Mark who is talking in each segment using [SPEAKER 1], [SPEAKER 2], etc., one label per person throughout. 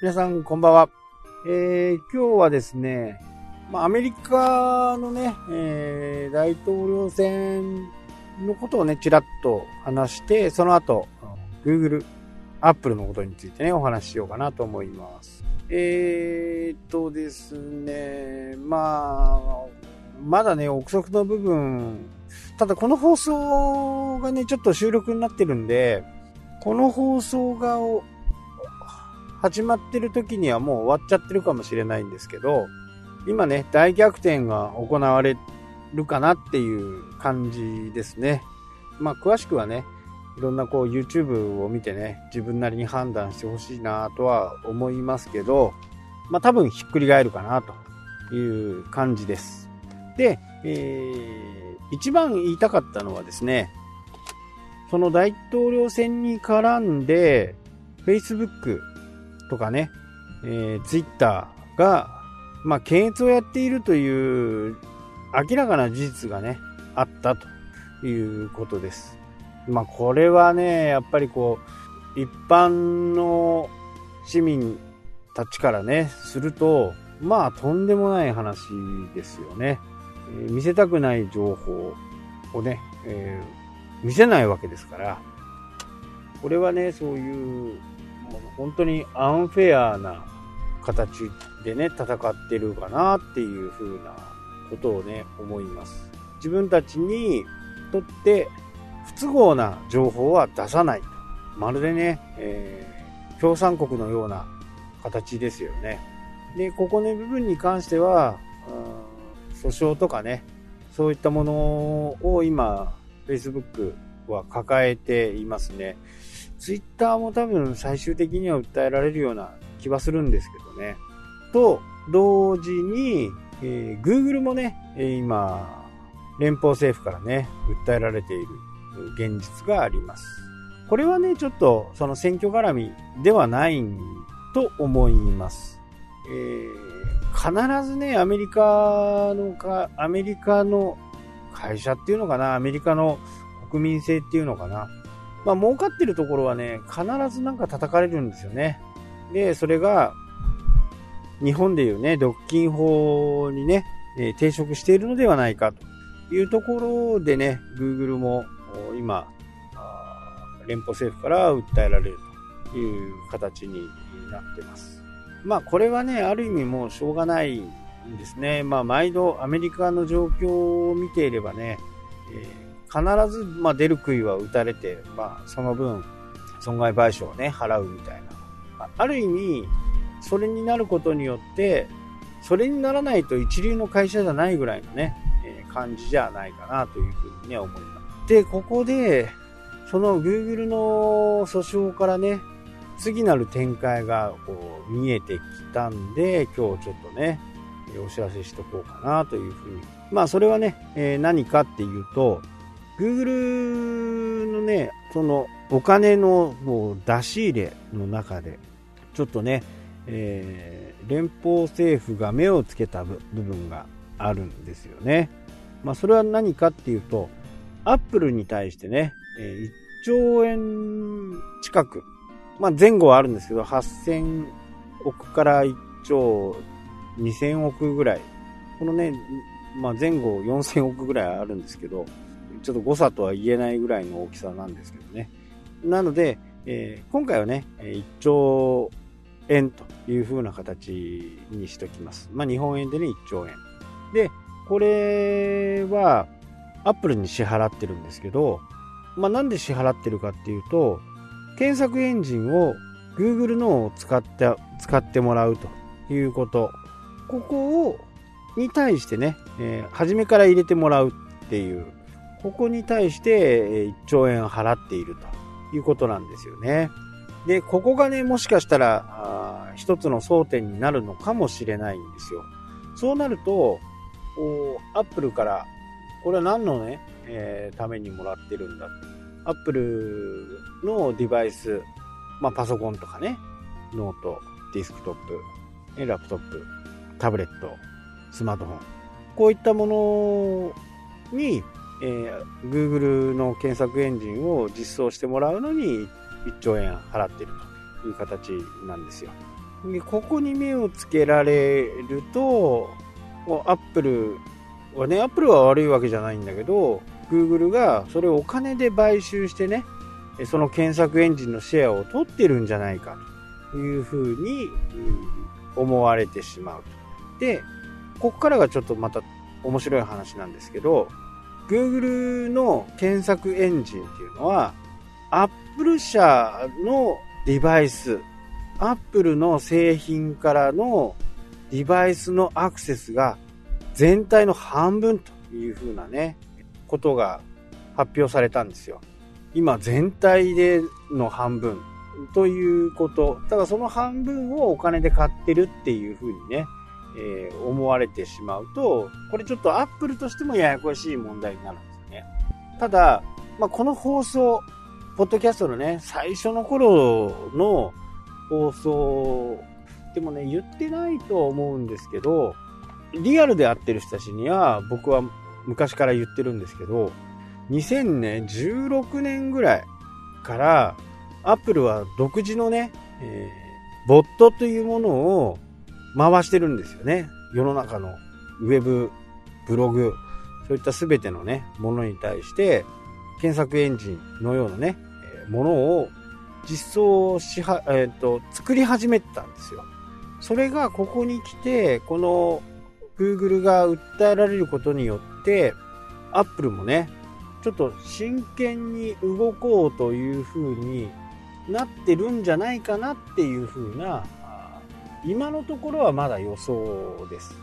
[SPEAKER 1] 皆さん、こんばんは。えー、今日はですね、まあ、アメリカのね、えー、大統領選のことをね、ちらっと話して、その後、Google、Apple のことについてね、お話ししようかなと思います。えーっとですね、まあ、まだね、憶測の部分、ただこの放送がね、ちょっと収録になってるんで、この放送が始まってる時にはもう終わっちゃってるかもしれないんですけど、今ね、大逆転が行われるかなっていう感じですね。まあ、詳しくはね、いろんなこう YouTube を見てね、自分なりに判断してほしいなとは思いますけど、まあ多分ひっくり返るかなという感じです。で、えー、一番言いたかったのはですね、その大統領選に絡んで、Facebook とかね、えー、ツイッターが、まあ、検閲をやっているという明らかな事実がね、あったということです。まあ、これはね、やっぱりこう、一般の市民たちからね、すると、まあ、とんでもない話ですよね。えー、見せたくない情報をね、えー、見せないわけですから、これはね、そういうもう本当にアンフェアな形でね、戦ってるかなっていう風なことをね、思います。自分たちにとって不都合な情報は出さない。まるでね、えー、共産国のような形ですよね。で、ここの部分に関しては、訴訟とかね、そういったものを今、Facebook は抱えていますね。ツイッターも多分最終的には訴えられるような気はするんですけどね。と、同時に、えー、Google もね、今、連邦政府からね、訴えられている現実があります。これはね、ちょっとその選挙絡みではないと思います。えー、必ずね、アメリカのか、アメリカの会社っていうのかな、アメリカの国民性っていうのかな。まあ、儲かってるところはね、必ずなんか叩かれるんですよね。で、それが、日本でいうね、独禁法にね、えー、抵触しているのではないかというところでね、Google も今、連邦政府から訴えられるという形になってます。まあこれはね、ある意味もうしょうがないんですね。まあ毎度アメリカの状況を見ていればね、えー必ず、まあ、出る杭は打たれて、まあ、その分、損害賠償をね、払うみたいな。ある意味、それになることによって、それにならないと一流の会社じゃないぐらいのね、えー、感じじゃないかなというふうにね、思います。で、ここで、その Google の訴訟からね、次なる展開がこう見えてきたんで、今日ちょっとね、お知らせしとこうかなというふうに。まあそれはね、えー、何かっていうと、Google のね、そのお金のもう出し入れの中で、ちょっとね、えー、連邦政府が目をつけた部分があるんですよね。まあ、それは何かっていうと、アップルに対してねえ、1兆円近く、まあ、前後はあるんですけど、8000億から1兆2000億ぐらい、このね、まあ、前後4000億ぐらいあるんですけど、ちょっと誤差とは言えないぐらいの大きさなんですけどね。なので、えー、今回はね、1兆円という風な形にしておきます。まあ、日本円でね、1兆円。で、これは、アップルに支払ってるんですけど、まあ、なんで支払ってるかっていうと、検索エンジンを Google のを使って、使ってもらうということ。ここを、に対してね、えー、初めから入れてもらうっていうここに対して1兆円払っているということなんですよね。で、ここがね、もしかしたら、一つの争点になるのかもしれないんですよ。そうなると、アップルから、これは何のね、えー、ためにもらってるんだアップルのデバイス、まあ、パソコンとかね、ノート、ディスクトップ、ラップトップ、タブレット、スマートフォン。こういったものに、えー、Google の検索エンジンを実装してもらうのに1兆円払ってるという形なんですよ。でここに目をつけられると、アップルはね、アップルは悪いわけじゃないんだけど、Google がそれをお金で買収してね、その検索エンジンのシェアを取ってるんじゃないかというふうに思われてしまうと。で、ここからがちょっとまた面白い話なんですけど、Google の検索エンジンっていうのは、Apple 社のデバイス、Apple の製品からのデバイスのアクセスが全体の半分というふうなね、ことが発表されたんですよ。今全体での半分ということ。ただその半分をお金で買ってるっていうふうにね、えー、思われてしまうと、これちょっとアップルとしてもややこしい問題になるんですよね。ただ、まあ、この放送、ポッドキャストのね、最初の頃の放送でもね、言ってないと思うんですけど、リアルで会ってる人たちには僕は昔から言ってるんですけど、2016年ぐらいからアップルは独自のね、えー、ボットというものを回してるんですよね。世の中のウェブ、ブログ、そういった全てのね、ものに対して、検索エンジンのようなね、ものを実装しは、えっ、ー、と、作り始めたんですよ。それがここに来て、この Google が訴えられることによって、Apple もね、ちょっと真剣に動こうという風になってるんじゃないかなっていう風な、今のところはまだ予想です。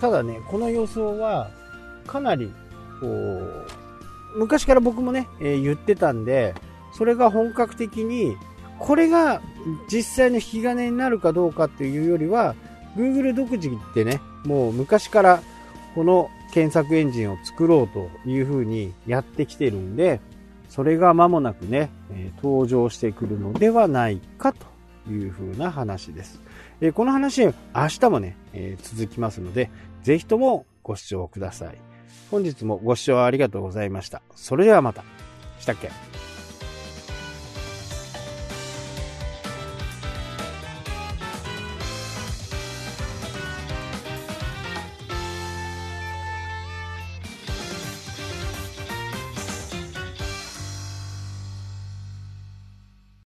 [SPEAKER 1] ただね、この予想はかなり、こう、昔から僕もね、えー、言ってたんで、それが本格的に、これが実際の引き金になるかどうかっていうよりは、Google 独自ってね、もう昔からこの検索エンジンを作ろうというふうにやってきてるんで、それが間もなくね、え、登場してくるのではないかという風な話です。え、この話、明日もね、え、続きますので、ぜひともご視聴ください。本日もご視聴ありがとうございました。それではまた。したっけ？